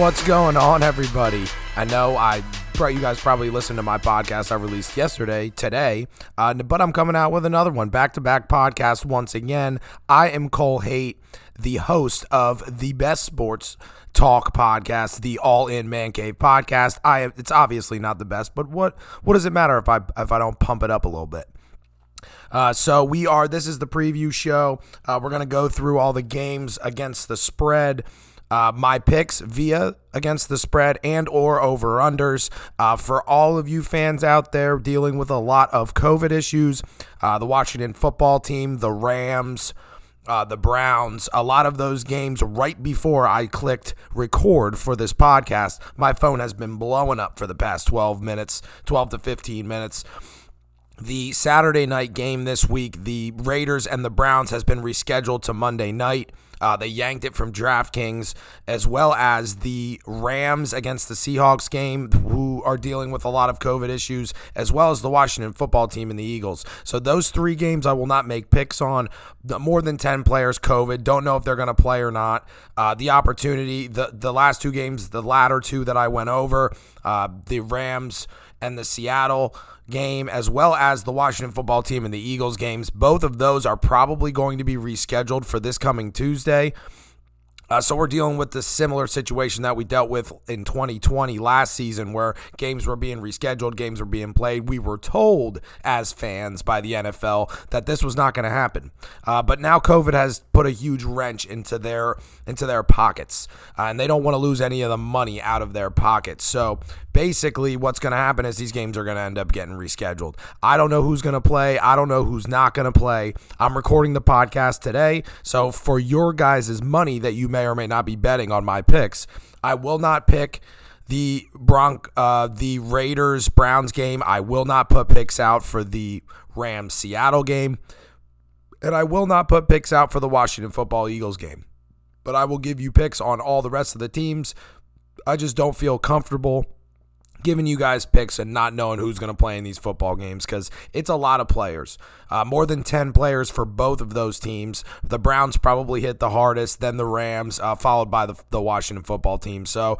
what's going on, everybody? I know I you guys probably listened to my podcast I released yesterday, today, uh, but I'm coming out with another one, back to back podcast once again. I am Cole Haight, the host of the best sports talk podcast, the All In Man Cave podcast. I it's obviously not the best, but what what does it matter if I if I don't pump it up a little bit? Uh, so we are. This is the preview show. Uh, we're gonna go through all the games against the spread uh, my picks via against the spread and or over unders uh, for all of you fans out there dealing with a lot of covid issues uh, the washington football team the rams uh, the browns a lot of those games right before i clicked record for this podcast my phone has been blowing up for the past 12 minutes 12 to 15 minutes the Saturday night game this week, the Raiders and the Browns, has been rescheduled to Monday night. Uh, they yanked it from DraftKings, as well as the Rams against the Seahawks game, who are dealing with a lot of COVID issues, as well as the Washington football team and the Eagles. So those three games I will not make picks on. More than 10 players, COVID. Don't know if they're going to play or not. Uh, the opportunity, the, the last two games, the latter two that I went over, uh, the Rams and the Seattle game, as well as the Washington football team and the Eagles games. Both of those are probably going to be rescheduled for this coming Tuesday. Uh, so we're dealing with the similar situation that we dealt with in 2020 last season, where games were being rescheduled, games were being played. We were told as fans by the NFL that this was not going to happen, uh, but now COVID has put a huge wrench into their into their pockets, uh, and they don't want to lose any of the money out of their pockets. So basically, what's going to happen is these games are going to end up getting rescheduled. I don't know who's going to play. I don't know who's not going to play. I'm recording the podcast today, so for your guys' money that you may or may not be betting on my picks. I will not pick the Bronc, uh, the Raiders Browns game. I will not put picks out for the Rams Seattle game, and I will not put picks out for the Washington Football Eagles game. But I will give you picks on all the rest of the teams. I just don't feel comfortable giving you guys picks and not knowing who's going to play in these football games because it's a lot of players. Uh, more than 10 players for both of those teams. The Browns probably hit the hardest, then the Rams, uh, followed by the, the Washington football team. So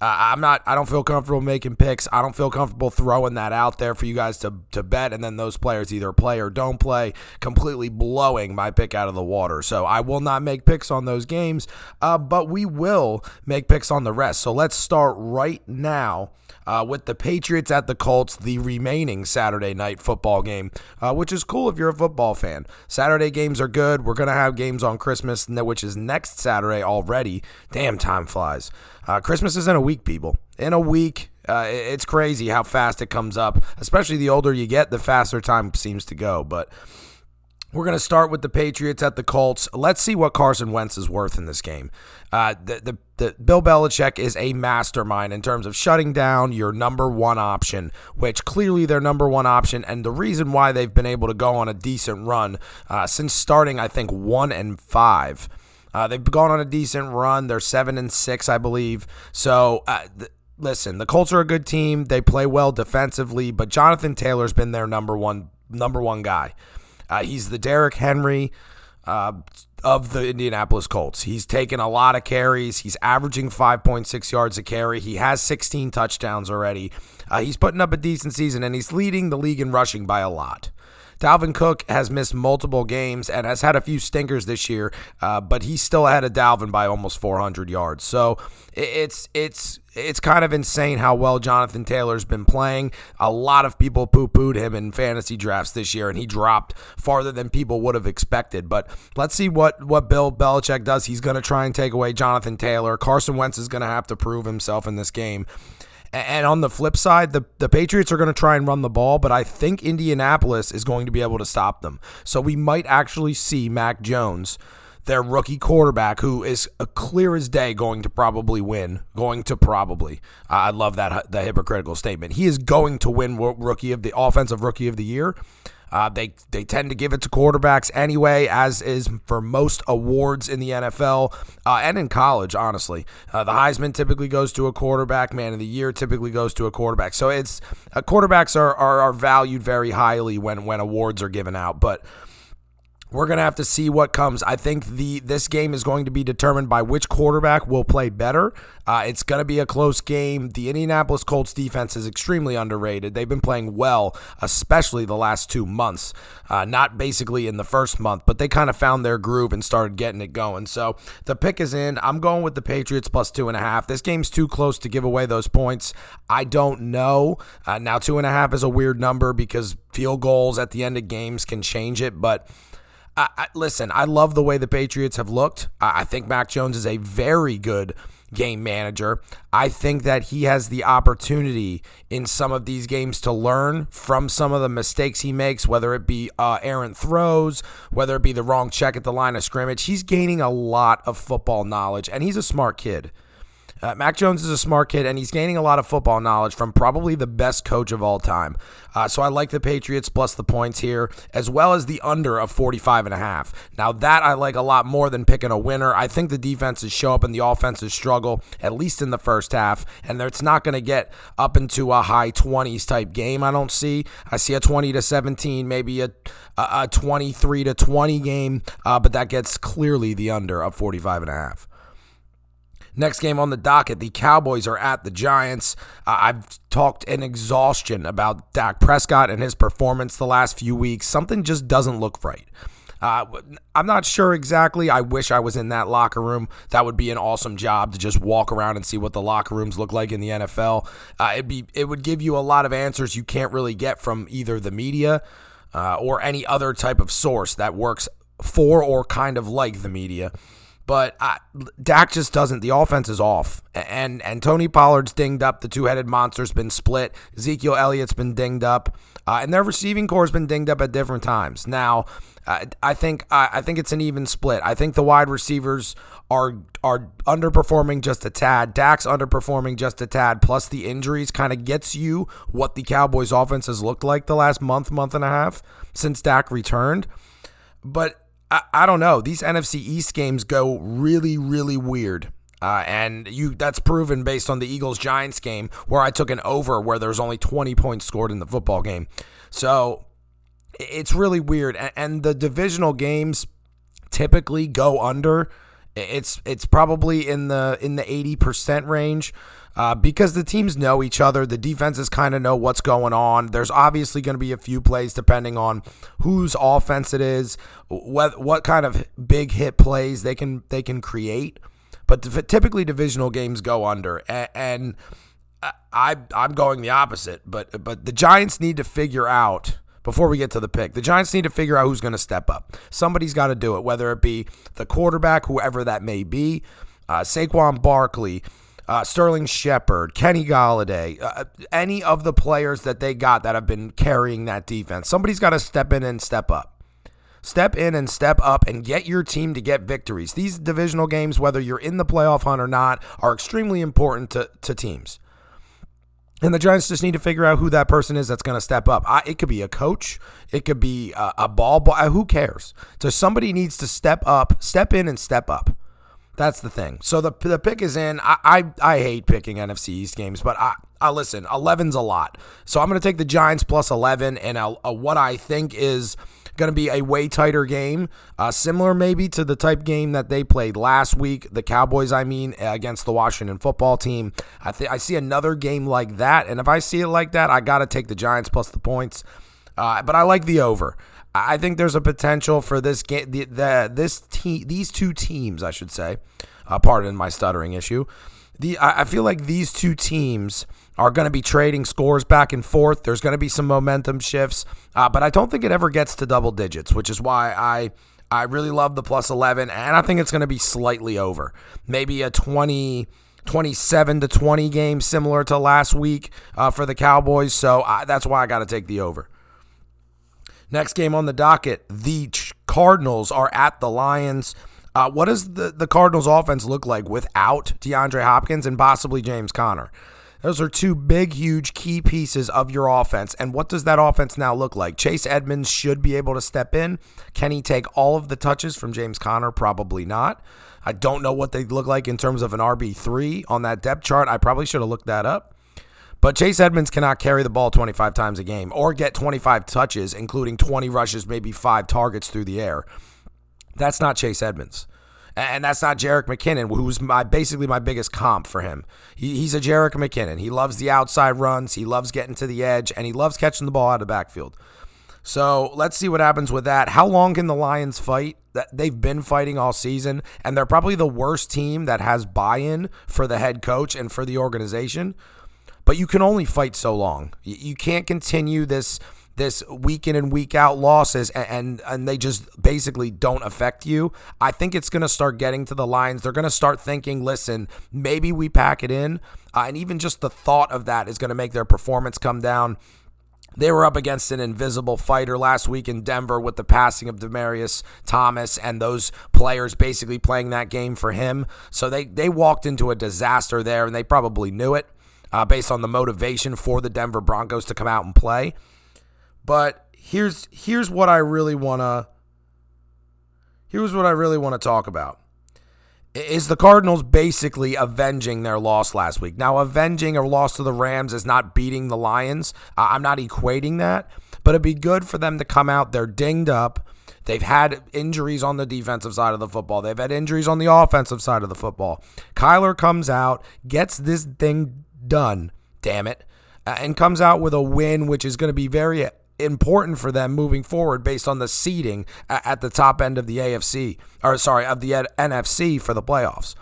uh, I'm not. I don't feel comfortable making picks. I don't feel comfortable throwing that out there for you guys to to bet, and then those players either play or don't play, completely blowing my pick out of the water. So I will not make picks on those games, uh, but we will make picks on the rest. So let's start right now. Uh, with the Patriots at the Colts, the remaining Saturday night football game, uh, which is cool if you're a football fan. Saturday games are good. We're going to have games on Christmas, which is next Saturday already. Damn, time flies. Uh, Christmas is in a week, people. In a week, uh, it's crazy how fast it comes up. Especially the older you get, the faster time seems to go. But we're going to start with the Patriots at the Colts. Let's see what Carson Wentz is worth in this game. Uh, the, the, the Bill Belichick is a mastermind in terms of shutting down your number one option, which clearly their number one option, and the reason why they've been able to go on a decent run uh, since starting, I think, one and five uh, they've gone on a decent run. They're seven and six, I believe. So. Uh, th- listen, the Colts are a good team. They play well defensively, but Jonathan Taylor's been their number one number one guy. Uh, he's the Derrick Henry uh, of the Indianapolis Colts. He's taken a lot of carries. He's averaging 5.6 yards a carry. He has 16 touchdowns already. Uh, he's putting up a decent season, and he's leading the league in rushing by a lot. Dalvin Cook has missed multiple games and has had a few stinkers this year, uh, but he's still ahead of Dalvin by almost 400 yards. So it's it's it's kind of insane how well Jonathan Taylor's been playing. A lot of people poo pooed him in fantasy drafts this year, and he dropped farther than people would have expected. But let's see what, what Bill Belichick does. He's going to try and take away Jonathan Taylor. Carson Wentz is going to have to prove himself in this game. And on the flip side, the, the Patriots are going to try and run the ball, but I think Indianapolis is going to be able to stop them. So we might actually see Mac Jones, their rookie quarterback, who is a clear as day going to probably win. Going to probably. I love that the hypocritical statement. He is going to win rookie of the offensive rookie of the year. Uh, they they tend to give it to quarterbacks anyway, as is for most awards in the NFL uh, and in college. Honestly, uh, the Heisman typically goes to a quarterback. Man of the Year typically goes to a quarterback. So it's uh, quarterbacks are, are are valued very highly when when awards are given out, but. We're gonna have to see what comes. I think the this game is going to be determined by which quarterback will play better. Uh, it's gonna be a close game. The Indianapolis Colts defense is extremely underrated. They've been playing well, especially the last two months. Uh, not basically in the first month, but they kind of found their groove and started getting it going. So the pick is in. I'm going with the Patriots plus two and a half. This game's too close to give away those points. I don't know. Uh, now two and a half is a weird number because field goals at the end of games can change it, but. I, I, listen, I love the way the Patriots have looked. I, I think Mac Jones is a very good game manager. I think that he has the opportunity in some of these games to learn from some of the mistakes he makes, whether it be uh, errant throws, whether it be the wrong check at the line of scrimmage. He's gaining a lot of football knowledge, and he's a smart kid. Uh, Mac Jones is a smart kid, and he's gaining a lot of football knowledge from probably the best coach of all time. Uh, so I like the Patriots plus the points here, as well as the under of 45 and a half. Now that I like a lot more than picking a winner. I think the defenses show up and the offenses struggle, at least in the first half, and it's not going to get up into a high 20s type game. I don't see. I see a 20 to 17, maybe a a 23 to 20 game, uh, but that gets clearly the under of 45 and a half. Next game on the docket, the Cowboys are at the Giants. Uh, I've talked in exhaustion about Dak Prescott and his performance the last few weeks. Something just doesn't look right. Uh, I'm not sure exactly. I wish I was in that locker room. That would be an awesome job to just walk around and see what the locker rooms look like in the NFL. Uh, it'd be it would give you a lot of answers you can't really get from either the media uh, or any other type of source that works for or kind of like the media. But I, Dak just doesn't. The offense is off, and and Tony Pollard's dinged up. The two-headed monster's been split. Ezekiel Elliott's been dinged up, uh, and their receiving corps been dinged up at different times. Now, uh, I think I think it's an even split. I think the wide receivers are are underperforming just a tad. Dak's underperforming just a tad. Plus the injuries kind of gets you what the Cowboys' offense has looked like the last month, month and a half since Dak returned. But I, I don't know. These NFC East games go really, really weird. Uh, and you that's proven based on the Eagles Giants game where I took an over where there's only 20 points scored in the football game. So it's really weird. And, and the divisional games typically go under. It's it's probably in the in the 80% range uh, because the teams know each other. The defenses kind of know what's going on. There's obviously going to be a few plays depending on whose offense it is, what what kind of big hit plays they can they can create. But typically divisional games go under, and, and I I'm going the opposite. But but the Giants need to figure out before we get to the pick. The Giants need to figure out who's going to step up. Somebody's got to do it, whether it be the quarterback, whoever that may be, uh, Saquon Barkley, uh, Sterling Shepard, Kenny Golladay, uh, any of the players that they got that have been carrying that defense. Somebody's got to step in and step up. Step in and step up and get your team to get victories. These divisional games, whether you're in the playoff hunt or not, are extremely important to, to teams. And the Giants just need to figure out who that person is that's going to step up. I, it could be a coach, it could be a, a ball boy. Who cares? So somebody needs to step up, step in, and step up. That's the thing. So the the pick is in. I I, I hate picking NFC East games, but I I listen. 11's a lot, so I'm going to take the Giants plus 11 and a, a, what I think is going to be a way tighter game, uh, similar maybe to the type game that they played last week. The Cowboys, I mean, against the Washington Football Team. I think I see another game like that, and if I see it like that, I got to take the Giants plus the points. Uh, but I like the over. I think there's a potential for this game, the, the this team, these two teams, I should say. Uh, pardon my stuttering issue. The I, I feel like these two teams are going to be trading scores back and forth. There's going to be some momentum shifts, uh, but I don't think it ever gets to double digits, which is why I I really love the plus 11, and I think it's going to be slightly over, maybe a 20. 27 to 20 game similar to last week uh, for the Cowboys. So I, that's why I got to take the over. Next game on the docket, the Cardinals are at the Lions. Uh, what does the, the Cardinals offense look like without DeAndre Hopkins and possibly James Conner? Those are two big, huge key pieces of your offense. And what does that offense now look like? Chase Edmonds should be able to step in. Can he take all of the touches from James Conner? Probably not. I don't know what they look like in terms of an RB3 on that depth chart. I probably should have looked that up. But Chase Edmonds cannot carry the ball 25 times a game or get 25 touches, including 20 rushes, maybe five targets through the air. That's not Chase Edmonds. And that's not Jerick McKinnon, who's my basically my biggest comp for him. He, he's a Jerick McKinnon. He loves the outside runs, he loves getting to the edge, and he loves catching the ball out of the backfield. So let's see what happens with that. How long can the Lions fight? They've been fighting all season, and they're probably the worst team that has buy in for the head coach and for the organization. But you can only fight so long. You can't continue this this week in and week out losses and, and, and they just basically don't affect you. I think it's going to start getting to the lines. They're going to start thinking, listen, maybe we pack it in. Uh, and even just the thought of that is going to make their performance come down. They were up against an invisible fighter last week in Denver with the passing of Demaryius Thomas and those players basically playing that game for him. So they, they walked into a disaster there, and they probably knew it uh, based on the motivation for the Denver Broncos to come out and play. But here's here's what I really want to here's what I really want to talk about. Is the Cardinals basically avenging their loss last week? Now, avenging a loss to the Rams is not beating the Lions. I'm not equating that, but it'd be good for them to come out. They're dinged up. They've had injuries on the defensive side of the football. They've had injuries on the offensive side of the football. Kyler comes out, gets this thing done, damn it, uh, and comes out with a win, which is going to be very important for them moving forward based on the seeding at the top end of the AFC or sorry of the NFC for the playoffs.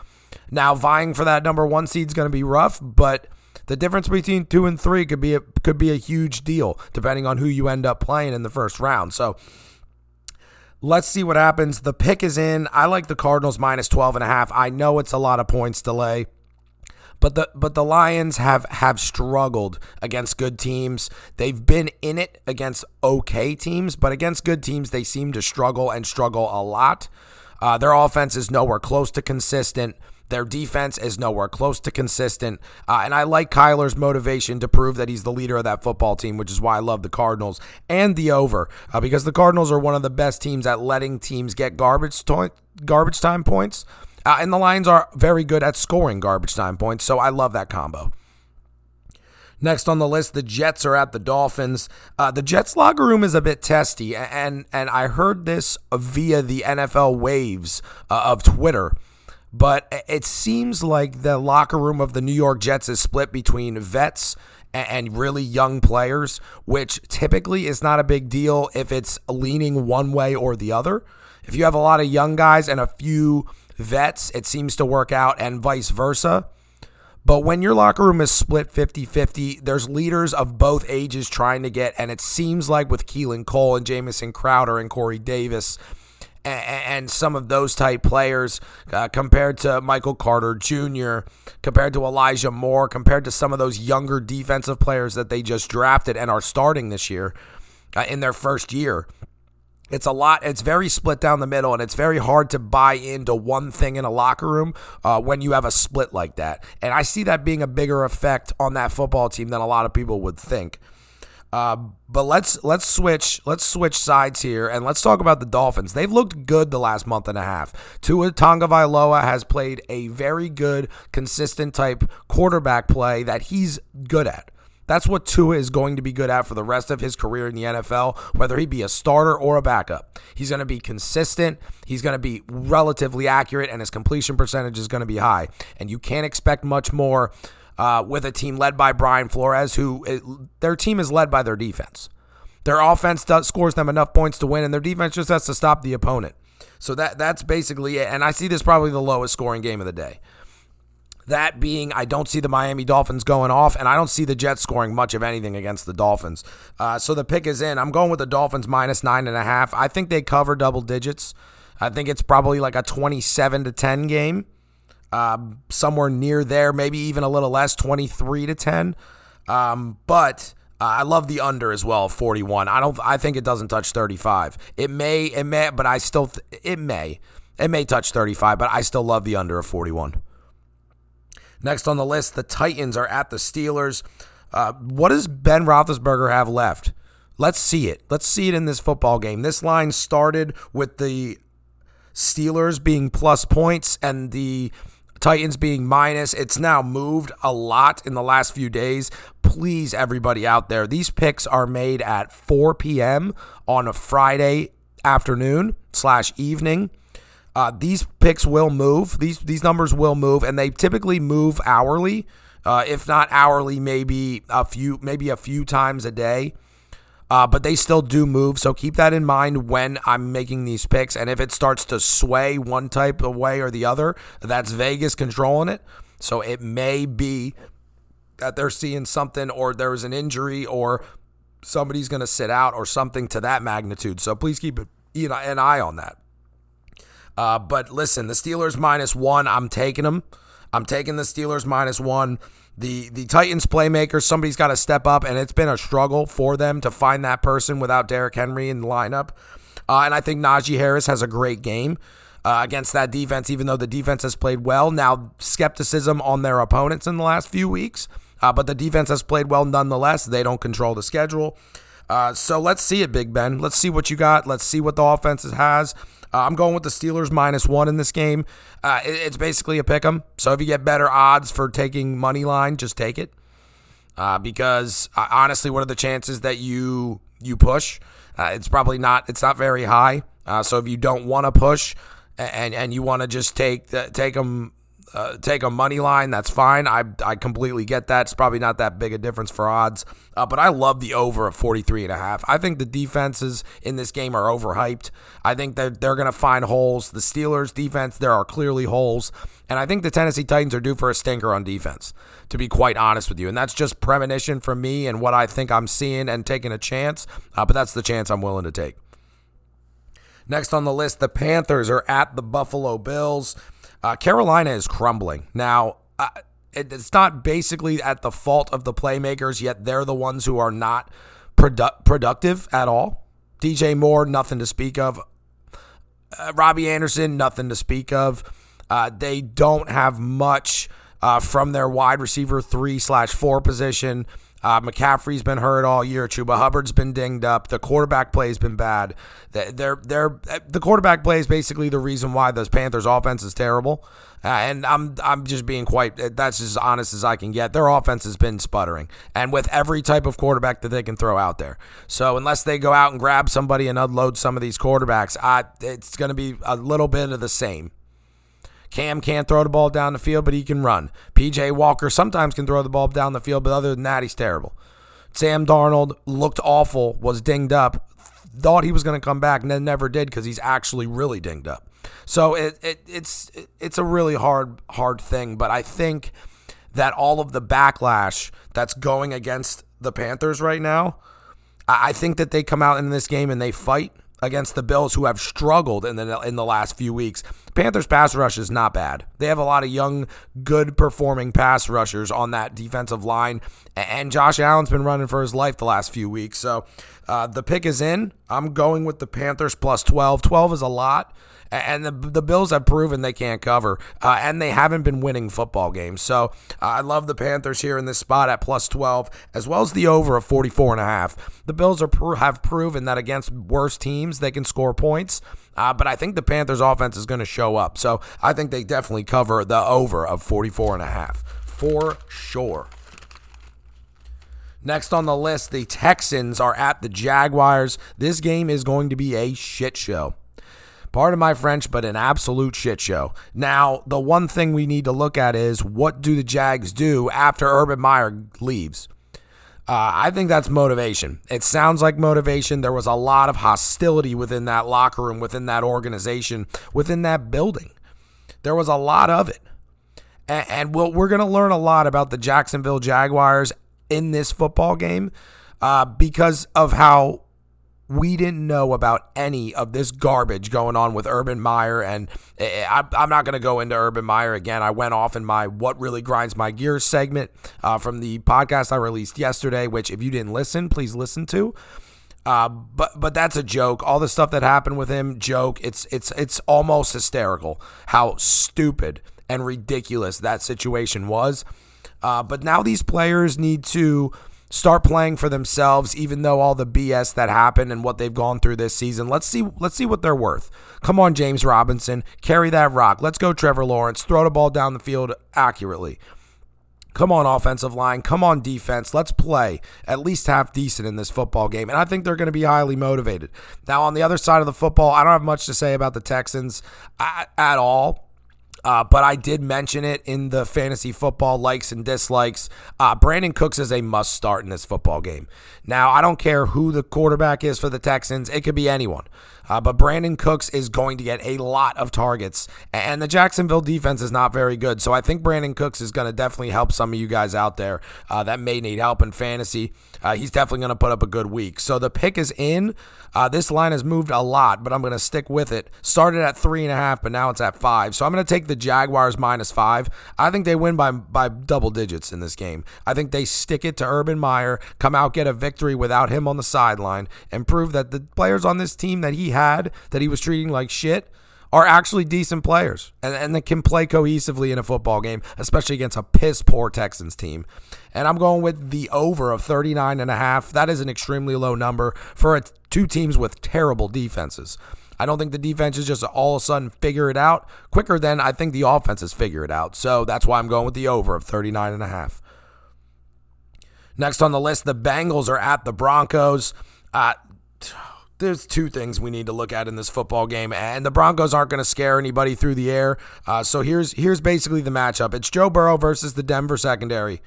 Now vying for that number 1 seed is going to be rough, but the difference between 2 and 3 could be a, could be a huge deal depending on who you end up playing in the first round. So let's see what happens. The pick is in. I like the Cardinals minus 12 and a half. I know it's a lot of points delay. But the but the Lions have have struggled against good teams. They've been in it against okay teams, but against good teams they seem to struggle and struggle a lot. Uh, their offense is nowhere close to consistent. Their defense is nowhere close to consistent. Uh, and I like Kyler's motivation to prove that he's the leader of that football team, which is why I love the Cardinals and the over, uh, because the Cardinals are one of the best teams at letting teams get garbage, to- garbage time points. Uh, and the Lions are very good at scoring garbage time points, so I love that combo. Next on the list, the Jets are at the Dolphins. Uh, the Jets locker room is a bit testy, and and I heard this via the NFL waves uh, of Twitter. But it seems like the locker room of the New York Jets is split between vets and really young players, which typically is not a big deal if it's leaning one way or the other. If you have a lot of young guys and a few vets, it seems to work out, and vice versa. But when your locker room is split 50 50, there's leaders of both ages trying to get, and it seems like with Keelan Cole and Jamison Crowder and Corey Davis and, some of those type players uh, compared to Michael Carter Jr., compared to Elijah Moore, compared to some of those younger defensive players that they just drafted and are starting this year uh, in their first year. It's a lot. It's very split down the middle, and it's very hard to buy into one thing in a locker room uh, when you have a split like that. And I see that being a bigger effect on that football team than a lot of people would think. Uh, but let's let's switch let's switch sides here and let's talk about the Dolphins. They've looked good the last month and a half. Tua Tagovailoa has played a very good, consistent type quarterback play that he's good at. That's what Tua is going to be good at for the rest of his career in the NFL, whether he be a starter or a backup. He's going to be consistent, he's going to be relatively accurate, and his completion percentage is going to be high. And you can't expect much more uh, with a team led by Brian Flores, who it, their team is led by their defense. Their offense does, scores them enough points to win, and their defense just has to stop the opponent. So that that's basically it. And I see this probably the lowest scoring game of the day. That being, I don't see the Miami Dolphins going off, and I don't see the Jets scoring much of anything against the Dolphins. Uh, so the pick is in. I'm going with the Dolphins minus nine and a half. I think they cover double digits. I think it's probably like a 27 to 10 game, uh, somewhere near there, maybe even a little less, 23 to 10. Um, but uh, I love the under as well, 41. I don't. I think it doesn't touch 35. It may. It may. But I still. Th- it may. It may touch 35. But I still love the under of 41. Next on the list, the Titans are at the Steelers. Uh, what does Ben Roethlisberger have left? Let's see it. Let's see it in this football game. This line started with the Steelers being plus points and the Titans being minus. It's now moved a lot in the last few days. Please, everybody out there, these picks are made at 4 p.m. on a Friday afternoon slash evening. Uh, these picks will move. These these numbers will move, and they typically move hourly, uh, if not hourly, maybe a few maybe a few times a day. Uh, but they still do move, so keep that in mind when I'm making these picks. And if it starts to sway one type of way or the other, that's Vegas controlling it. So it may be that they're seeing something, or there was an injury, or somebody's going to sit out, or something to that magnitude. So please keep an eye on that. Uh, but listen, the Steelers minus one, I'm taking them. I'm taking the Steelers minus one the the Titans playmakers, somebody's got to step up, and it's been a struggle for them to find that person without Derrick Henry in the lineup. Uh, and I think Najee Harris has a great game uh, against that defense, even though the defense has played well. Now, skepticism on their opponents in the last few weeks, uh, but the defense has played well nonetheless. They don't control the schedule. Uh, so let's see it, Big Ben. Let's see what you got. Let's see what the offense has. Uh, I'm going with the Steelers minus one in this game. Uh, it, it's basically a pick 'em. So if you get better odds for taking money line, just take it. Uh, because uh, honestly, what are the chances that you you push? Uh, it's probably not. It's not very high. So if you don't want to push and and you want to just take the, take them uh, take a money line, that's fine. I, I completely get that. It's probably not that big a difference for odds. Uh, but I love the over of 43 and a half. I think the defenses in this game are overhyped. I think that they're going to find holes. The Steelers defense, there are clearly holes. And I think the Tennessee Titans are due for a stinker on defense, to be quite honest with you. And that's just premonition from me and what I think I'm seeing and taking a chance. Uh, but that's the chance I'm willing to take. Next on the list, the Panthers are at the Buffalo Bills. Uh, Carolina is crumbling. Now, uh, it's not basically at the fault of the playmakers, yet they're the ones who are not produ- productive at all. DJ Moore, nothing to speak of. Uh, Robbie Anderson, nothing to speak of. Uh, they don't have much uh, from their wide receiver three slash four position. Uh, McCaffrey's been hurt all year. Chuba Hubbard's been dinged up. The quarterback play has been bad. They're, they're, the quarterback play is basically the reason why the Panthers' offense is terrible. Uh, and I'm I'm just being quite that's as honest as I can get. Their offense has been sputtering, and with every type of quarterback that they can throw out there. So unless they go out and grab somebody and unload some of these quarterbacks, I, it's going to be a little bit of the same. Cam can't throw the ball down the field, but he can run. PJ Walker sometimes can throw the ball down the field, but other than that, he's terrible. Sam Darnold looked awful, was dinged up, thought he was going to come back, and then never did because he's actually really dinged up. So it, it it's it's a really hard hard thing, but I think that all of the backlash that's going against the Panthers right now, I think that they come out in this game and they fight against the Bills, who have struggled in the in the last few weeks. Panthers pass rush is not bad. They have a lot of young, good performing pass rushers on that defensive line, and Josh Allen's been running for his life the last few weeks. So uh, the pick is in. I'm going with the Panthers plus 12. 12 is a lot and the, the Bills have proven they can't cover, uh, and they haven't been winning football games. So uh, I love the Panthers here in this spot at plus 12, as well as the over of 44 and a half. The Bills are have proven that against worse teams they can score points. Uh, but I think the Panthers offense is going to show up. So I think they definitely cover the over of 44 and a half for sure. Next on the list, the Texans are at the Jaguars. This game is going to be a shit show. Pardon my French, but an absolute shit show. Now, the one thing we need to look at is what do the Jags do after Urban Meyer leaves? Uh, I think that's motivation. It sounds like motivation. There was a lot of hostility within that locker room, within that organization, within that building. There was a lot of it. And, and we'll, we're going to learn a lot about the Jacksonville Jaguars in this football game uh, because of how we didn't know about any of this garbage going on with Urban Meyer. And eh, eh, I'm not going to go into Urban Meyer again. I went off in my What Really Grinds My Gears segment uh, from the podcast I released yesterday, which if you didn't listen, please listen to. Uh, but but that's a joke. All the stuff that happened with him, joke. It's it's it's almost hysterical how stupid and ridiculous that situation was. Uh, but now these players need to start playing for themselves even though all the BS that happened and what they've gone through this season. Let's see let's see what they're worth. Come on James Robinson, carry that rock. Let's go Trevor Lawrence, throw the ball down the field accurately. Come on, offensive line. Come on, defense. Let's play at least half decent in this football game. And I think they're going to be highly motivated. Now, on the other side of the football, I don't have much to say about the Texans uh, at all. Uh, but I did mention it in the fantasy football likes and dislikes. Uh, Brandin Cooks is a must start in this football game. Now, I don't care who the quarterback is for the Texans, it could be anyone. Uh, but Brandin Cooks is going to get a lot of targets, and the Jacksonville defense is not very good. So I think Brandin Cooks is going to definitely help some of you guys out there uh, that may need help in fantasy. Uh, he's definitely going to put up a good week. So the pick is in. Uh, this line has moved a lot, but I'm going to stick with it. Started at three and a half, but now it's at five. So I'm going to take the Jaguars minus five. I think they win by by double digits in this game. I think they stick it to Urban Meyer, come out get a victory without him on the sideline, and prove that the players on this team that he had that he was treating like shit are actually decent players and, and that can play cohesively in a football game, especially against a piss poor Texans team. And I'm going with the over of 39 and a half. That is an extremely low number for a, two teams with terrible defenses. I don't think the defense is just all of a sudden figure it out quicker than I think the offenses figure it out. So that's why I'm going with the over of 39 and a half. Next on the list, the Bengals are at the Broncos. Uh, there's two things we need to look at in this football game, and the Broncos aren't going to scare anybody through the air. Uh, so here's here's basically the matchup: it's Joe Burrow versus the Denver secondary,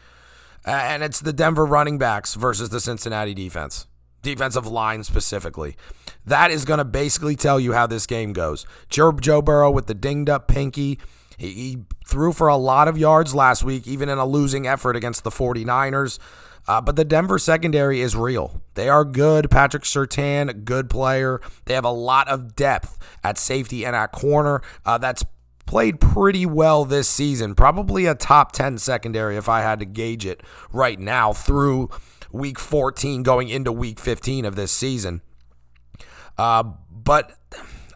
and it's the Denver running backs versus the Cincinnati defense, defensive line specifically. That is going to basically tell you how this game goes. Joe Joe Burrow with the dinged up pinky. He, he threw for a lot of yards last week, even in a losing effort against the 49ers. Uh, but the Denver secondary is real. They are good. Patrick Surtain, good player. They have a lot of depth at safety and at corner. Uh, that's played pretty well this season. Probably a top 10 secondary if I had to gauge it right now through week 14 going into week 15 of this season. Uh, but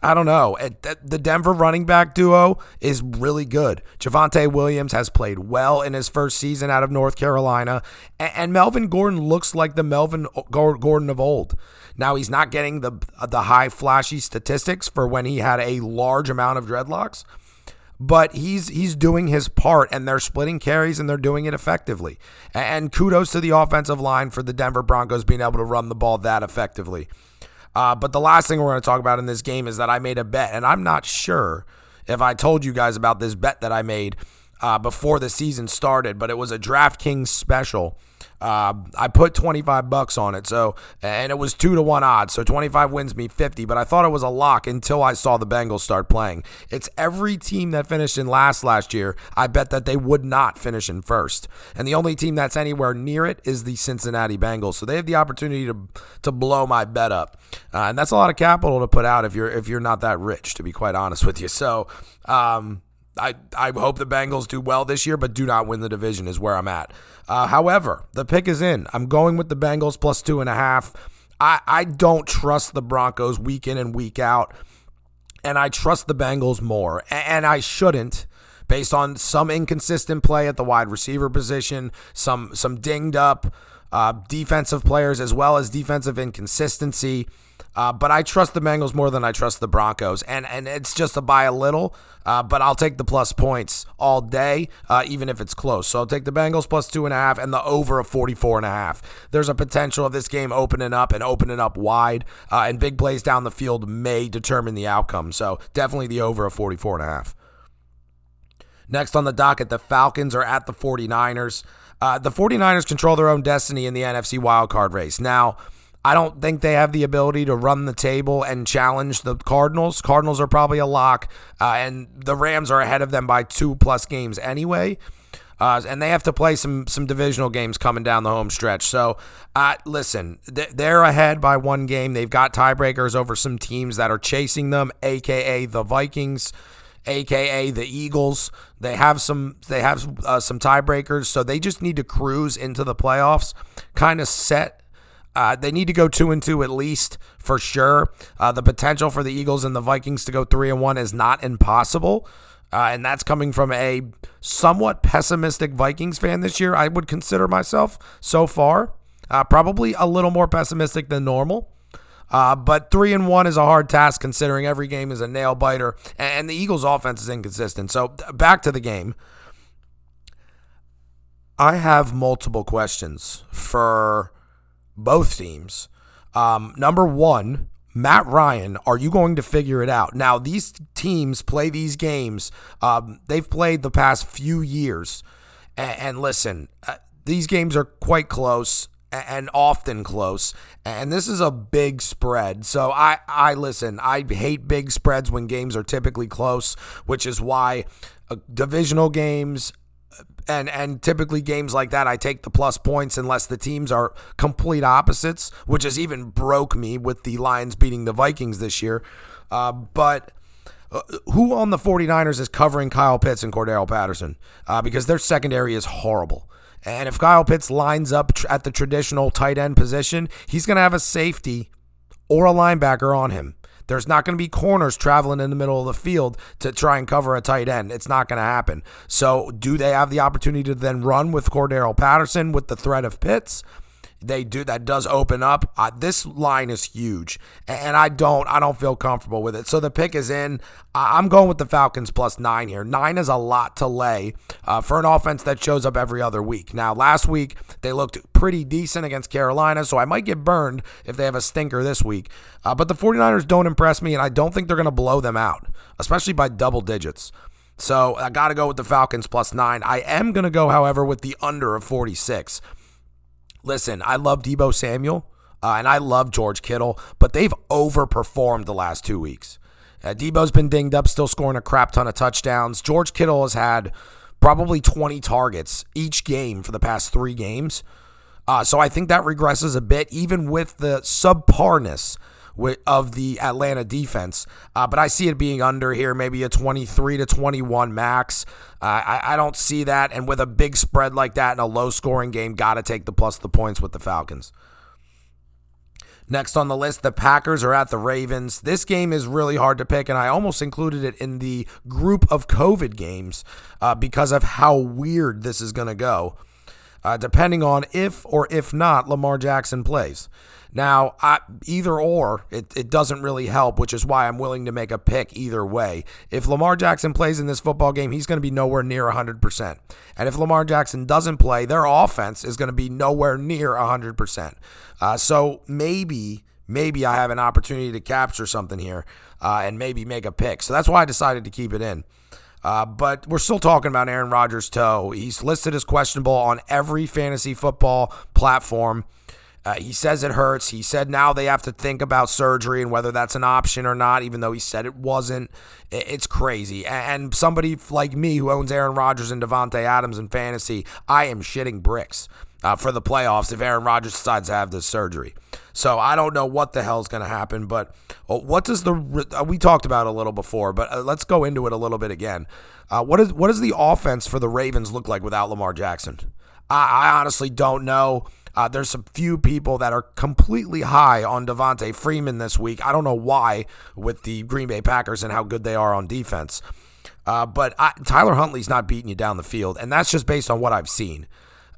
I don't know. The Denver running back duo is really good. Javonte Williams has played well in his first season out of North Carolina, and Melvin Gordon looks like the Melvin Gordon of old. Now he's not getting the the high flashy statistics for when he had a large amount of dreadlocks, but he's he's doing his part and they're splitting carries and they're doing it effectively. And kudos to the offensive line for the Denver Broncos being able to run the ball that effectively. Uh, but the last thing we're going to talk about in this game is that I made a bet, and I'm not sure if I told you guys about this bet that I made uh, before the season started, but it was a DraftKings special uh, I put 25 bucks on it. So, and it was two to one odds. So 25 wins me 50, but I thought it was a lock until I saw the Bengals start playing. It's every team that finished in last last year. I bet that they would not finish in first. And the only team that's anywhere near it is the Cincinnati Bengals. So they have the opportunity to, to blow my bet up. Uh, and that's a lot of capital to put out if you're, if you're not that rich, to be quite honest with you. So, um, I, I hope the Bengals do well this year, but do not win the division, is where I'm at. Uh, however, the pick is in. I'm going with the Bengals plus two and a half. I, I don't trust the Broncos week in and week out, and I trust the Bengals more. And I shouldn't, based on some inconsistent play at the wide receiver position, some some dinged up uh, defensive players, as well as defensive inconsistency. Uh, but I trust the Bengals more than I trust the Broncos, and and it's just a buy a little. Uh, but I'll take the plus points all day, uh, even if it's close. So I'll take the Bengals plus two and a half and the over of 44 and a half. There's a potential of this game opening up and opening up wide, uh, and big plays down the field may determine the outcome. So definitely the over of 44 and a half. Next on the docket, the Falcons are at the 49ers. Uh, the 49ers control their own destiny in the NFC wildcard race. Now, I don't think they have the ability to run the table and challenge the Cardinals. Cardinals are probably a lock, uh, and the Rams are ahead of them by two plus games anyway. Uh, and they have to play some some divisional games coming down the home stretch. So, uh, listen, they're ahead by one game. They've got tiebreakers over some teams that are chasing them, aka the Vikings, aka the Eagles. They have some they have uh, some tiebreakers, so they just need to cruise into the playoffs, kind of set uh, they need to go two and two at least for sure. Uh, the potential for the Eagles and the Vikings to go three and one is not impossible. Uh, and that's coming from a somewhat pessimistic Vikings fan this year. I would consider myself so far. Uh, probably a little more pessimistic than normal. Uh, but three and one is a hard task considering every game is a nail biter, and the Eagles' offense is inconsistent. So back to the game. I have multiple questions for both teams. Um, number one, Matt Ryan, are you going to figure it out? Now, these teams play these games. Um, they've played the past few years. And, and listen, uh, these games are quite close and often close. And this is a big spread. So I, I listen, I hate big spreads when games are typically close, which is why uh, divisional games and and typically games like that I take the plus points unless the teams are complete opposites, which has even broke me with the Lions beating the Vikings this year. Uh, but uh, who on the 49ers is covering Kyle Pitts and Cordarrelle Patterson? Uh, because their secondary is horrible. And if Kyle Pitts lines up tr- at the traditional tight end position, he's going to have a safety or a linebacker on him. There's not going to be corners traveling in the middle of the field to try and cover a tight end. It's not going to happen. So, do they have the opportunity to then run with Cordarrelle Patterson with the threat of Pitts? They do that does open up. Uh, this line is huge, and I don't I don't feel comfortable with it. So the pick is in. I'm going with the Falcons plus nine here. Nine is a lot to lay uh, for an offense that shows up every other week. Now last week they looked pretty decent against Carolina, so I might get burned if they have a stinker this week. Uh, but the 49ers don't impress me, and I don't think they're going to blow them out, especially by double digits. So I got to go with the Falcons plus nine. I am going to go, however, with the under of 46. Listen, I love Deebo Samuel uh, and I love George Kittle, but they've overperformed the last two weeks. Uh, Deebo's been dinged up, still scoring a crap ton of touchdowns. George Kittle has had probably 20 targets each game for the past three games. Uh, so I think that regresses a bit, even with the subparness of the Atlanta defense. Uh, but I see it being under here, maybe a 23 to 21 max. Uh, I, I don't see that. And with a big spread like that in a low scoring game, got to take the plus the points with the Falcons. Next on the list, the Packers are at the Ravens. This game is really hard to pick, and I almost included it in the group of COVID games uh, because of how weird this is going to go, uh, depending on if or if not Lamar Jackson plays. Now, I, either or, it, it doesn't really help, which is why I'm willing to make a pick either way. If Lamar Jackson plays in this football game, he's going to be nowhere near 100%. And if Lamar Jackson doesn't play, their offense is going to be nowhere near 100%. Uh, so maybe, maybe I have an opportunity to capture something here uh, and maybe make a pick. So that's why I decided to keep it in. Uh, but we're still talking about Aaron Rodgers' toe. He's listed as questionable on every fantasy football platform. Uh, he says it hurts. He said now they have to think about surgery and whether that's an option or not, even though he said it wasn't. It's crazy. And somebody like me who owns Aaron Rodgers and Davante Adams in fantasy, I am shitting bricks uh, for the playoffs if Aaron Rodgers decides to have this surgery. So I don't know what the hell is going to happen, but uh, what does the uh, we talked about a little before, but uh, let's go into it a little bit again. Uh, what is what does the offense for the Ravens look like without Lamar Jackson? I, I honestly don't know. Uh, there's a few people that are completely high on Devonta Freeman this week. I don't know why with the Green Bay Packers and how good they are on defense. Uh, but I, Tyler Huntley's not beating you down the field, and that's just based on what I've seen.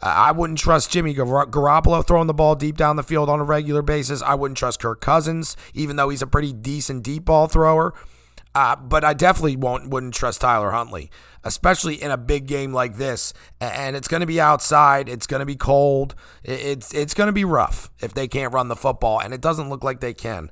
Uh, I wouldn't trust Jimmy Gar- Garoppolo throwing the ball deep down the field on a regular basis. I wouldn't trust Kirk Cousins, even though he's a pretty decent deep ball thrower. Uh, but I definitely won't wouldn't trust Tyler Huntley, especially in a big game like this. And it's going to be outside. It's going to be cold. It's it's going to be rough if they can't run the football, and it doesn't look like they can.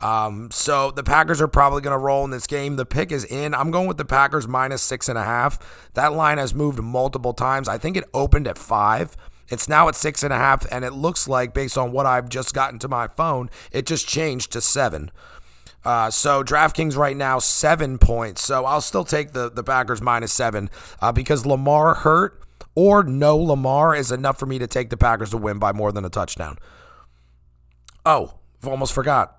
Um, so the Packers are probably going to roll in this game. The pick is in. I'm going with the Packers minus six and a half. That line has moved multiple times. I think it opened at five. It's now at six and a half, and it looks like, based on what I've just gotten to my phone, it just changed to seven. Uh, so DraftKings right now seven points. So I'll still take the the Packers minus seven uh, because Lamar hurt or no Lamar is enough for me to take the Packers to win by more than a touchdown. Oh, I've almost forgot.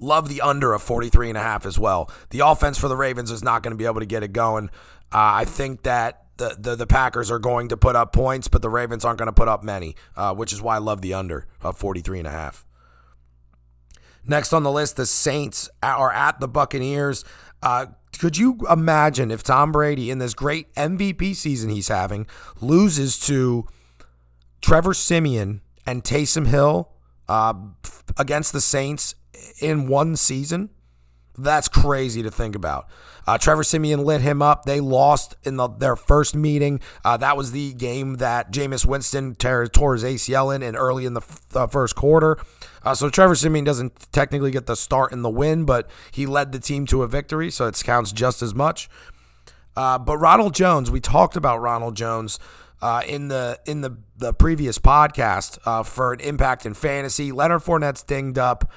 Love the under of 43 and a half as well. The offense for the Ravens is not going to be able to get it going. Uh, I think that the, the, the Packers are going to put up points, but the Ravens aren't going to put up many, uh, which is why I love the under of 43 and a half. Next on the list, the Saints are at the Buccaneers. Uh, could you imagine if Tom Brady, in this great MVP season he's having, loses to Trevor Siemian and Taysom Hill uh, against the Saints in one season. That's crazy to think about. Uh, Trevor Siemian lit him up. They lost in the, their first meeting. Uh, that was the game that Jameis Winston tore, his ACL in, and early in the, f- the first quarter. Uh, so Trevor Siemian doesn't technically get the start in the win, but he led the team to a victory, so it counts just as much. Uh, but Ronald Jones, we talked about Ronald Jones uh, in the in the the previous podcast uh, for an impact in fantasy. Leonard Fournette's dinged up.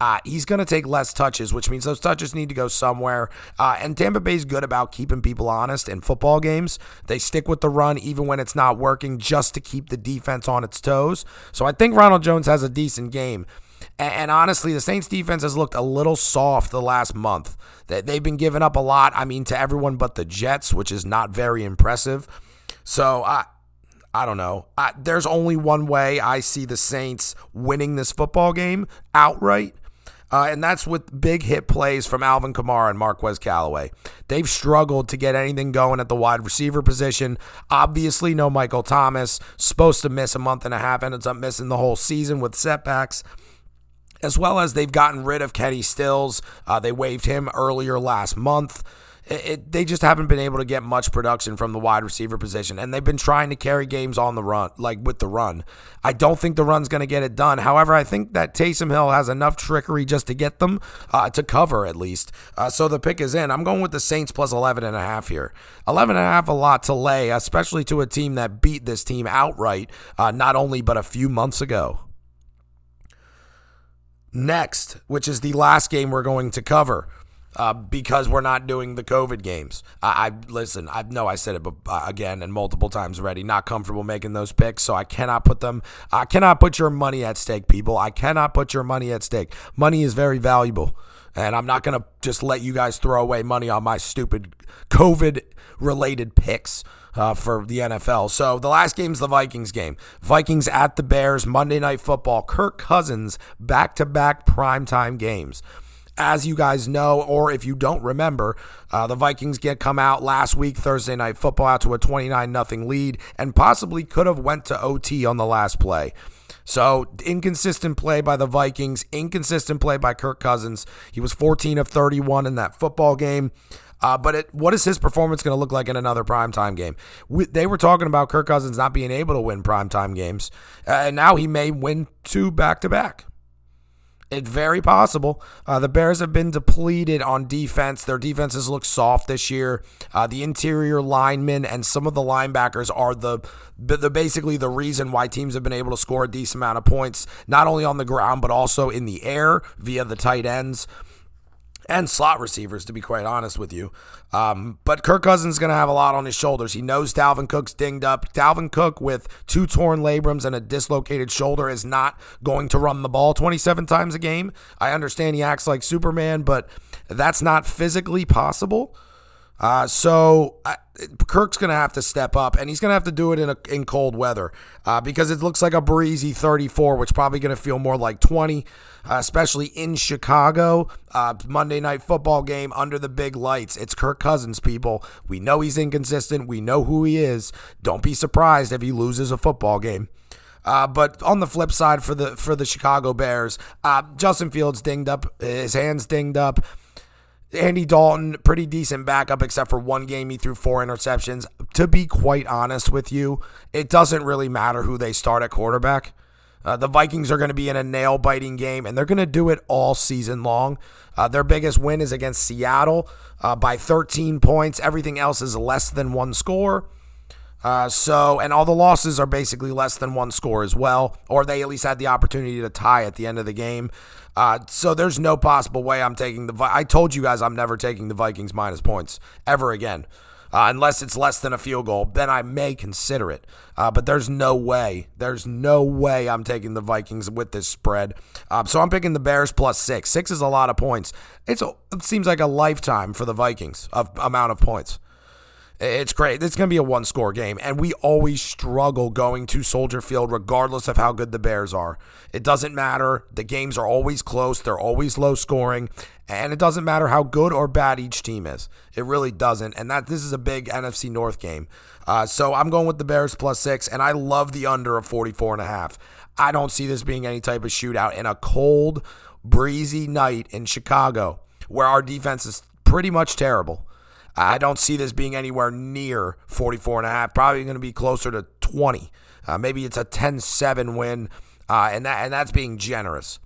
Uh, he's going to take less touches, which means those touches need to go somewhere. Uh, and Tampa Bay's good about keeping people honest in football games. They stick with the run even when it's not working just to keep the defense on its toes. So I think Ronald Jones has a decent game. And, honestly, the Saints defense has looked a little soft the last month. They've been giving up a lot, I mean, to everyone but the Jets, which is not very impressive. So I. I don't know. I, there's only one way I see the Saints winning this football game outright, uh, and that's with big hit plays from Alvin Kamara and Marquez Callaway. They've struggled to get anything going at the wide receiver position. Obviously, no Michael Thomas. Supposed to miss a month and a half, ends up missing the whole season with setbacks as well as they've gotten rid of Kenny Stills. Uh, they waived him earlier last month. It, they just haven't been able to get much production from the wide receiver position, and they've been trying to carry games on the run, like with the run. I don't think the run's going to get it done. However, I think that Taysom Hill has enough trickery just to get them uh, to cover at least. Uh, so the pick is in. I'm going with the Saints plus 11 and a half here. 11 and a half, a lot to lay, especially to a team that beat this team outright, uh, not only but a few months ago. Next, which is the last game we're going to cover uh, because we're not doing the COVID games. I, I listen. I know I said it but, uh, again and multiple times already. Not comfortable making those picks, so I cannot put them. I cannot put your money at stake, people. I cannot put your money at stake. Money is very valuable, and I'm not gonna just let you guys throw away money on my stupid COVID related picks. Uh, for the NFL. So the last game is the Vikings game. Vikings at the Bears, Monday Night Football. Kirk Cousins back to back primetime games as you guys know, or if you don't remember, uh, the Vikings get come out last week Thursday night football out to a 29 nothing lead and possibly could have went to OT on the last play. So inconsistent play by the Vikings, inconsistent play by Kirk Cousins. He was 14 of 31 in that football game. Uh, but it, what is his performance going to look like in another primetime game? We, they were talking about Kirk Cousins not being able to win primetime games, uh, and now he may win two back to back. It's very possible. Uh, the Bears have been depleted on defense. Their defenses look soft this year. Uh, the interior linemen and some of the linebackers are the, the basically the reason why teams have been able to score a decent amount of points, not only on the ground but also in the air via the tight ends and slot receivers, to be quite honest with you. Um, but Kirk Cousins is going to have a lot on his shoulders. He knows Dalvin Cook's dinged up. Dalvin Cook, with two torn labrums and a dislocated shoulder, is not going to run the ball 27 times a game. I understand he acts like Superman, but that's not physically possible. Uh, so I, Kirk's going to have to step up, and he's going to have to do it in a, in cold weather uh, because it looks like a breezy 34, which probably going to feel more like 20, uh, especially in Chicago. Uh, Monday night football game under the big lights. It's Kirk Cousins, people. We know he's inconsistent. We know who he is. Don't be surprised if he loses a football game. Uh, but on the flip side, for the for the Chicago Bears, uh, Justin Fields dinged up, his hands dinged up. Andy Dalton, pretty decent backup, except for one game he threw four interceptions. To be quite honest with you, it doesn't really matter who they start at quarterback. Uh, the Vikings are going to be in a nail biting game, and they're going to do it all season long. Uh, their biggest win is against Seattle uh, by 13 points. Everything else is less than one score. Uh, so, and all the losses are basically less than one score as well, or they at least had the opportunity to tie at the end of the game. Uh, so there's no possible way I'm taking the. I told you guys I'm never taking the Vikings minus points ever again. Uh, unless it's less than a field goal, then I may consider it. Uh, but there's no way, there's no way I'm taking the Vikings with this spread. Um, so I'm picking the Bears plus six. Six is a lot of points. It's a, it seems like a lifetime for the Vikings of amount of points. It's great. It's going to be a one score game. And we always struggle going to Soldier Field, regardless of how good the Bears are. It doesn't matter. The games are always close, they're always low scoring. And it doesn't matter how good or bad each team is. It really doesn't. And that this is a big NFC North game. Uh, so I'm going with the Bears plus six, and I love the under of 44 and a half. I don't see this being any type of shootout in a cold, breezy night in Chicago where our defense is pretty much terrible. I don't see this being anywhere near 44 and a half. Probably going to be closer to 20. Uh, maybe it's a 10-7 win, uh, and that and that's being generous.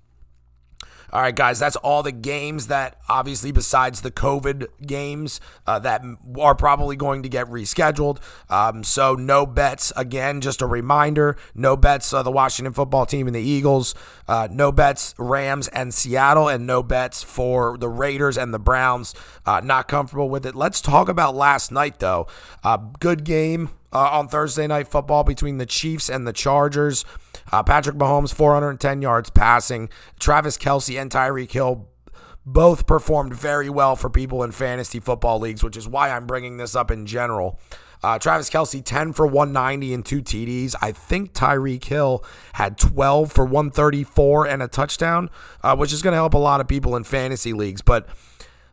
All right, guys, that's all the games that obviously, besides the COVID games, uh, that are probably going to get rescheduled. Um, so, no bets. Again, just a reminder no bets, uh, the Washington football team and the Eagles. Uh, no bets, Rams and Seattle, and no bets for the Raiders and the Browns. Uh, not comfortable with it. Let's talk about last night, though. Uh, good game uh, on Thursday night football between the Chiefs and the Chargers. Uh, Patrick Mahomes, 410 yards passing. Travis Kelce and Tyreek Hill both performed very well for people in fantasy football leagues, which is why I'm bringing this up in general. Uh, Travis Kelce, 10 for 190 and two TDs. I think Tyreek Hill had 12 for 134 and a touchdown, uh, which is going to help a lot of people in fantasy leagues. But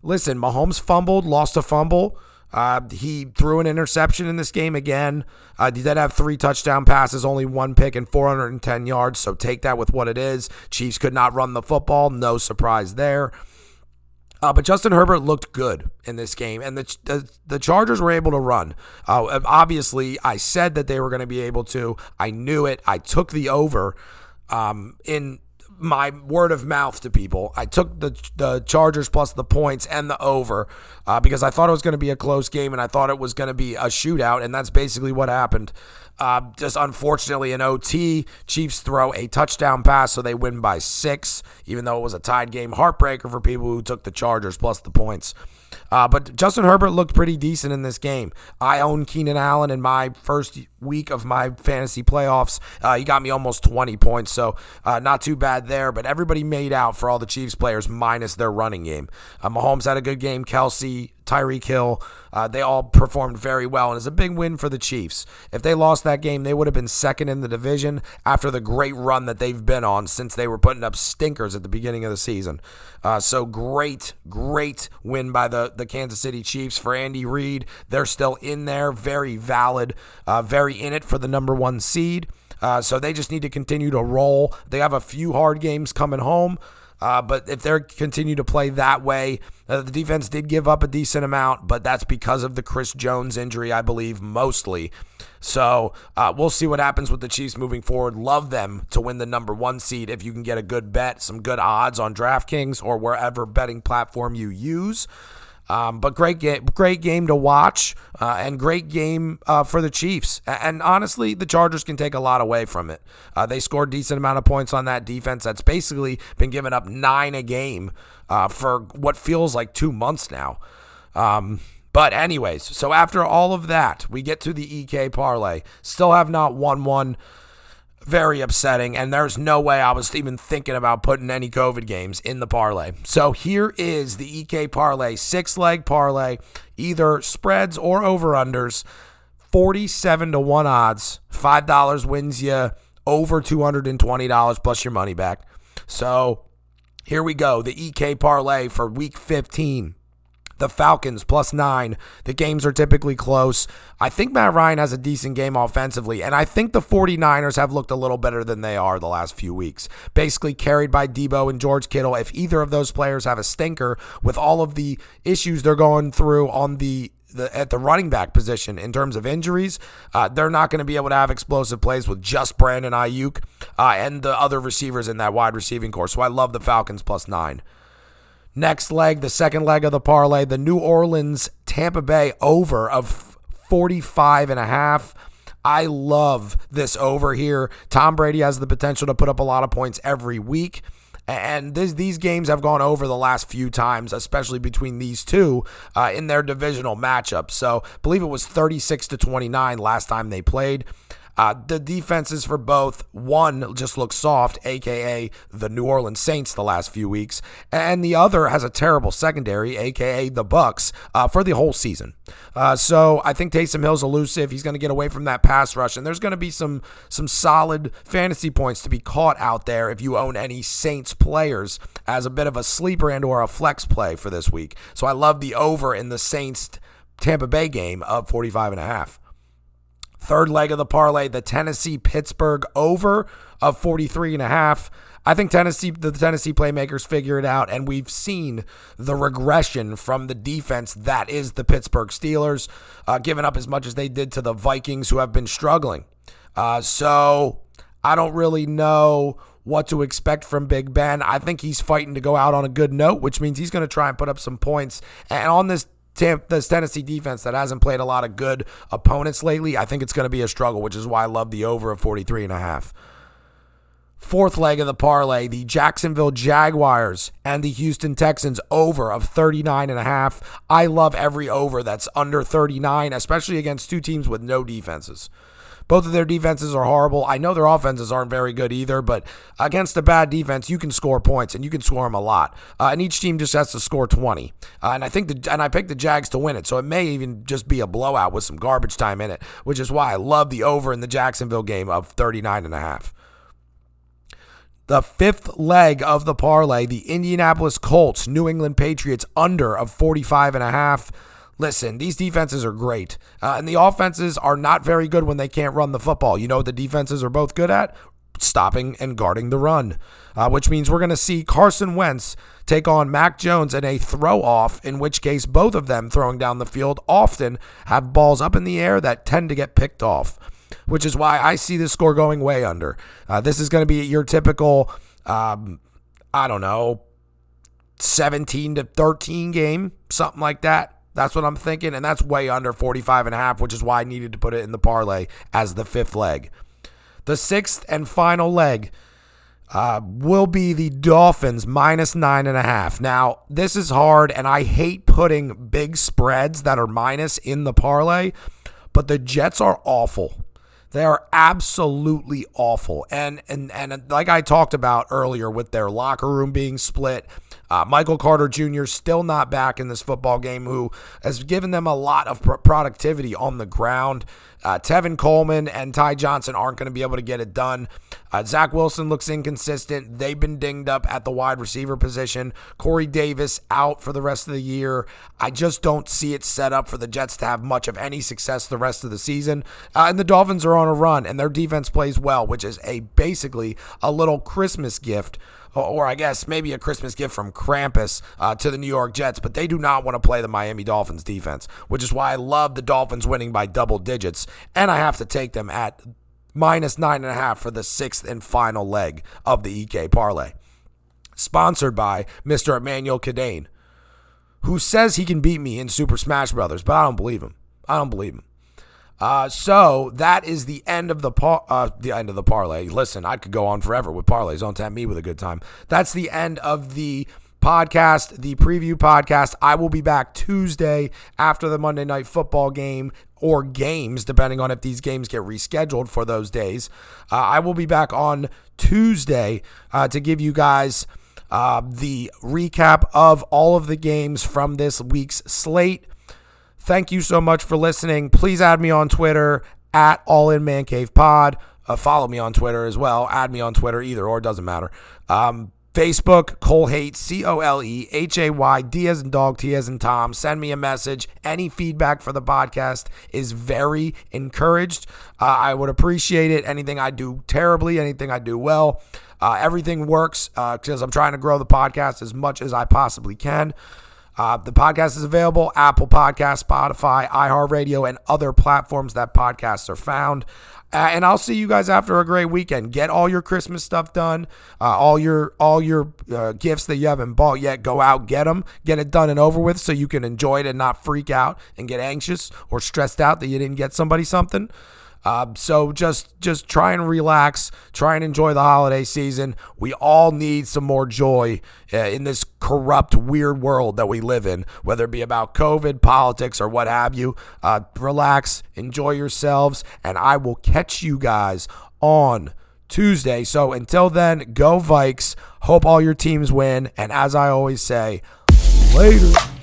listen, Mahomes fumbled, lost a fumble. Uh, he threw an interception in this game again. Uh, he did have three touchdown passes, only one pick, and 410 yards. So take that with what it is. Chiefs could not run the football. No surprise there. Uh, but Justin Herbert looked good in this game, and the the, the Chargers were able to run. Uh, obviously, I said that they were going to be able to. I knew it. I took the over um, in my word of mouth to people. I took the the Chargers plus the points and the over uh, because I thought it was going to be a close game and I thought it was going to be a shootout, and that's basically what happened. Uh, just unfortunately, in OT, Chiefs throw a touchdown pass, so they win by six, even though it was a tied game. Heartbreaker for people who took the Chargers plus the points. Uh, but Justin Herbert looked pretty decent in this game. I own Keenan Allen in my first week of my fantasy playoffs. Uh, he got me almost 20 points, so uh, not too bad there. But everybody made out for all the Chiefs players minus their running game. Uh, Mahomes had a good game. Kelce, Tyreek Hill, uh, they all performed very well, and it's a big win for the Chiefs. If they lost that game, they would have been second in the division after the great run that they've been on since they were putting up stinkers at the beginning of the season. Uh, so great, great win by the the Kansas City Chiefs for Andy Reid. They're still in there, very valid, uh, very in it for the number one seed. Uh, so they just need to continue to roll. They have a few hard games coming home. Uh, but if they continue to play that way, uh, the defense did give up a decent amount, but that's because of the Chris Jones injury, I believe, mostly. So uh, we'll see what happens with the Chiefs moving forward. Love them to win the number one seed if you can get a good bet, some good odds on DraftKings or wherever betting platform you use. Um, but great game, great game to watch, uh, and great game uh, for the Chiefs. And honestly, the Chargers can take a lot away from it. Uh, they scored decent amount of points on that defense. That's basically been giving up nine a game uh, for what feels like two months now. Um, but anyways, so after all of that, we get to the EK parlay. Still have not won one very upsetting. And there's no way I was even thinking about putting any COVID games in the parlay. So here is the EK parlay, six leg parlay, either spreads or over unders. 47 to 1 odds. $5 wins you over $220 plus your money back. So here we go. The EK parlay for week 15 the Falcons plus nine. The games are typically close. I think Matt Ryan has a decent game offensively, and I think the 49ers have looked a little better than they are the last few weeks. Basically, carried by Deebo and George Kittle. If either of those players have a stinker with all of the issues they're going through on the the, at the running back position in terms of injuries. Uh, they're not going to be able to have explosive plays with just Brandon Aiyuk uh, and the other receivers in that wide receiving corps. So I love the Falcons plus nine. Next leg, the second leg of the parlay, the New Orleans Tampa Bay over of 45 and a half. I love this over here. Tom Brady has the potential to put up a lot of points every week. And this, these games have gone over the last few times, especially between these two uh, in their divisional matchups. So, I believe it was 36 to 29 last time they played. Uh, the defenses for both one just looks soft, aka the New Orleans Saints, the last few weeks, and the other has a terrible secondary, aka the Bucs, uh, for the whole season. Uh, so I think Taysom Hill's elusive. He's going to get away from that pass rush, and there's going to be some some solid fantasy points to be caught out there if you own any Saints players as a bit of a sleeper and or a flex play for this week. So I love the over in the Saints Tampa Bay game of 45 and a half. Third leg of the parlay, the Tennessee Pittsburgh over of 43 and a half. I think Tennessee, the Tennessee playmakers figure it out, and we've seen the regression from the defense that is the Pittsburgh Steelers, uh, giving up as much as they did to the Vikings, who have been struggling. Uh, so I don't really know what to expect from Big Ben. I think he's fighting to go out on a good note, which means he's going to try and put up some points. And on this this Tennessee defense that hasn't played a lot of good opponents lately, I think it's going to be a struggle, which is why I love the over of 43 and a half. Fourth leg of the parlay, the Jacksonville Jaguars and the Houston Texans over of 39 and a half. I love every over that's under 39, especially against two teams with no defenses. Both of their defenses are horrible. I know their offenses aren't very good either, but against a bad defense, you can score points and you can score them a lot. Uh, and each team just has to score 20. Uh, and I think the and I picked the Jags to win it, so it may even just be a blowout with some garbage time in it, which is why I love the over in the Jacksonville game of 39 and a half. The fifth leg of the parlay, the Indianapolis Colts, New England Patriots under of 45 and a half. Listen, these defenses are great. Uh, and the offenses are not very good when they can't run the football. You know what the defenses are both good at? Stopping and guarding the run, uh, which means we're going to see Carson Wentz take on Mac Jones in a throw off, in which case both of them throwing down the field often have balls up in the air that tend to get picked off which is why I see this score going way under. Uh, this is going to be your typical, um, I don't know, 17 to 13 game, something like that. That's what I'm thinking, and that's way under 45 and a half, which is why I needed to put it in the parlay as the fifth leg. The sixth and final leg uh, will be the Dolphins minus nine and a half. Now, this is hard, and I hate putting big spreads that are minus in the parlay, but the Jets are awful. They are absolutely awful. And and and like I talked about earlier with their locker room being split, uh, Michael Carter Jr. still not back in this football game, who has given them a lot of pr- productivity on the ground. Uh, Tevin Coleman and Ty Johnson aren't going to be able to get it done. Uh, Zach Wilson looks inconsistent. They've been dinged up at the wide receiver position. Corey Davis out for the rest of the year. I just don't see it set up for the Jets to have much of any success the rest of the season. Uh, and the Dolphins are on a run, and their defense plays well, which is a basically a little Christmas gift or I guess maybe a Christmas gift from Krampus uh, to the New York Jets, but they do not want to play the Miami Dolphins defense, which is why I love the Dolphins winning by double digits, and I have to take them at minus nine and a half for the sixth and final leg of the EK parlay. Sponsored by Mr. Emmanuel Cadane, who says he can beat me in Super Smash Brothers, but I don't believe him. I don't believe him. Uh, so that is the end of the par- uh, the end of the parlay. Listen, I could go on forever with parlays. Don't tempt me with a good time. That's the end of the podcast, the preview podcast. I will be back Tuesday after the Monday Night Football game or games, depending on if these games get rescheduled for those days. Uh, I will be back on Tuesday uh, to give you guys uh, the recap of all of the games from this week's slate. Thank you so much for listening. Please add me on Twitter at All In Man Cave Pod. Uh, follow me on Twitter as well. Add me on Twitter, either or, doesn't matter. Um, Facebook, Cole Hate, C O L E H A Y, D as in dog, T as in Tom. Send me a message. Any feedback for the podcast is very encouraged. Uh, I would appreciate it. Anything I do terribly, anything I do well, uh, everything works because uh, I'm trying to grow the podcast as much as I possibly can. Uh, the podcast is available Apple Podcast, Spotify, iHeartRadio, and other platforms that podcasts are found. Uh, and I'll see you guys after a great weekend. Get all your Christmas stuff done. Uh, all your all your uh, gifts that you haven't bought yet. Go out, get them, get it done and over with, so you can enjoy it and not freak out and get anxious or stressed out that you didn't get somebody something. Uh, so just just try and relax, try and enjoy the holiday season. We all need some more joy uh, in this corrupt, weird world that we live in, whether it be about COVID, politics, or what have you. Uh, relax, enjoy yourselves, and I will catch you guys on Tuesday. So until then, go Vikes. Hope all your teams win. And as I always say, later.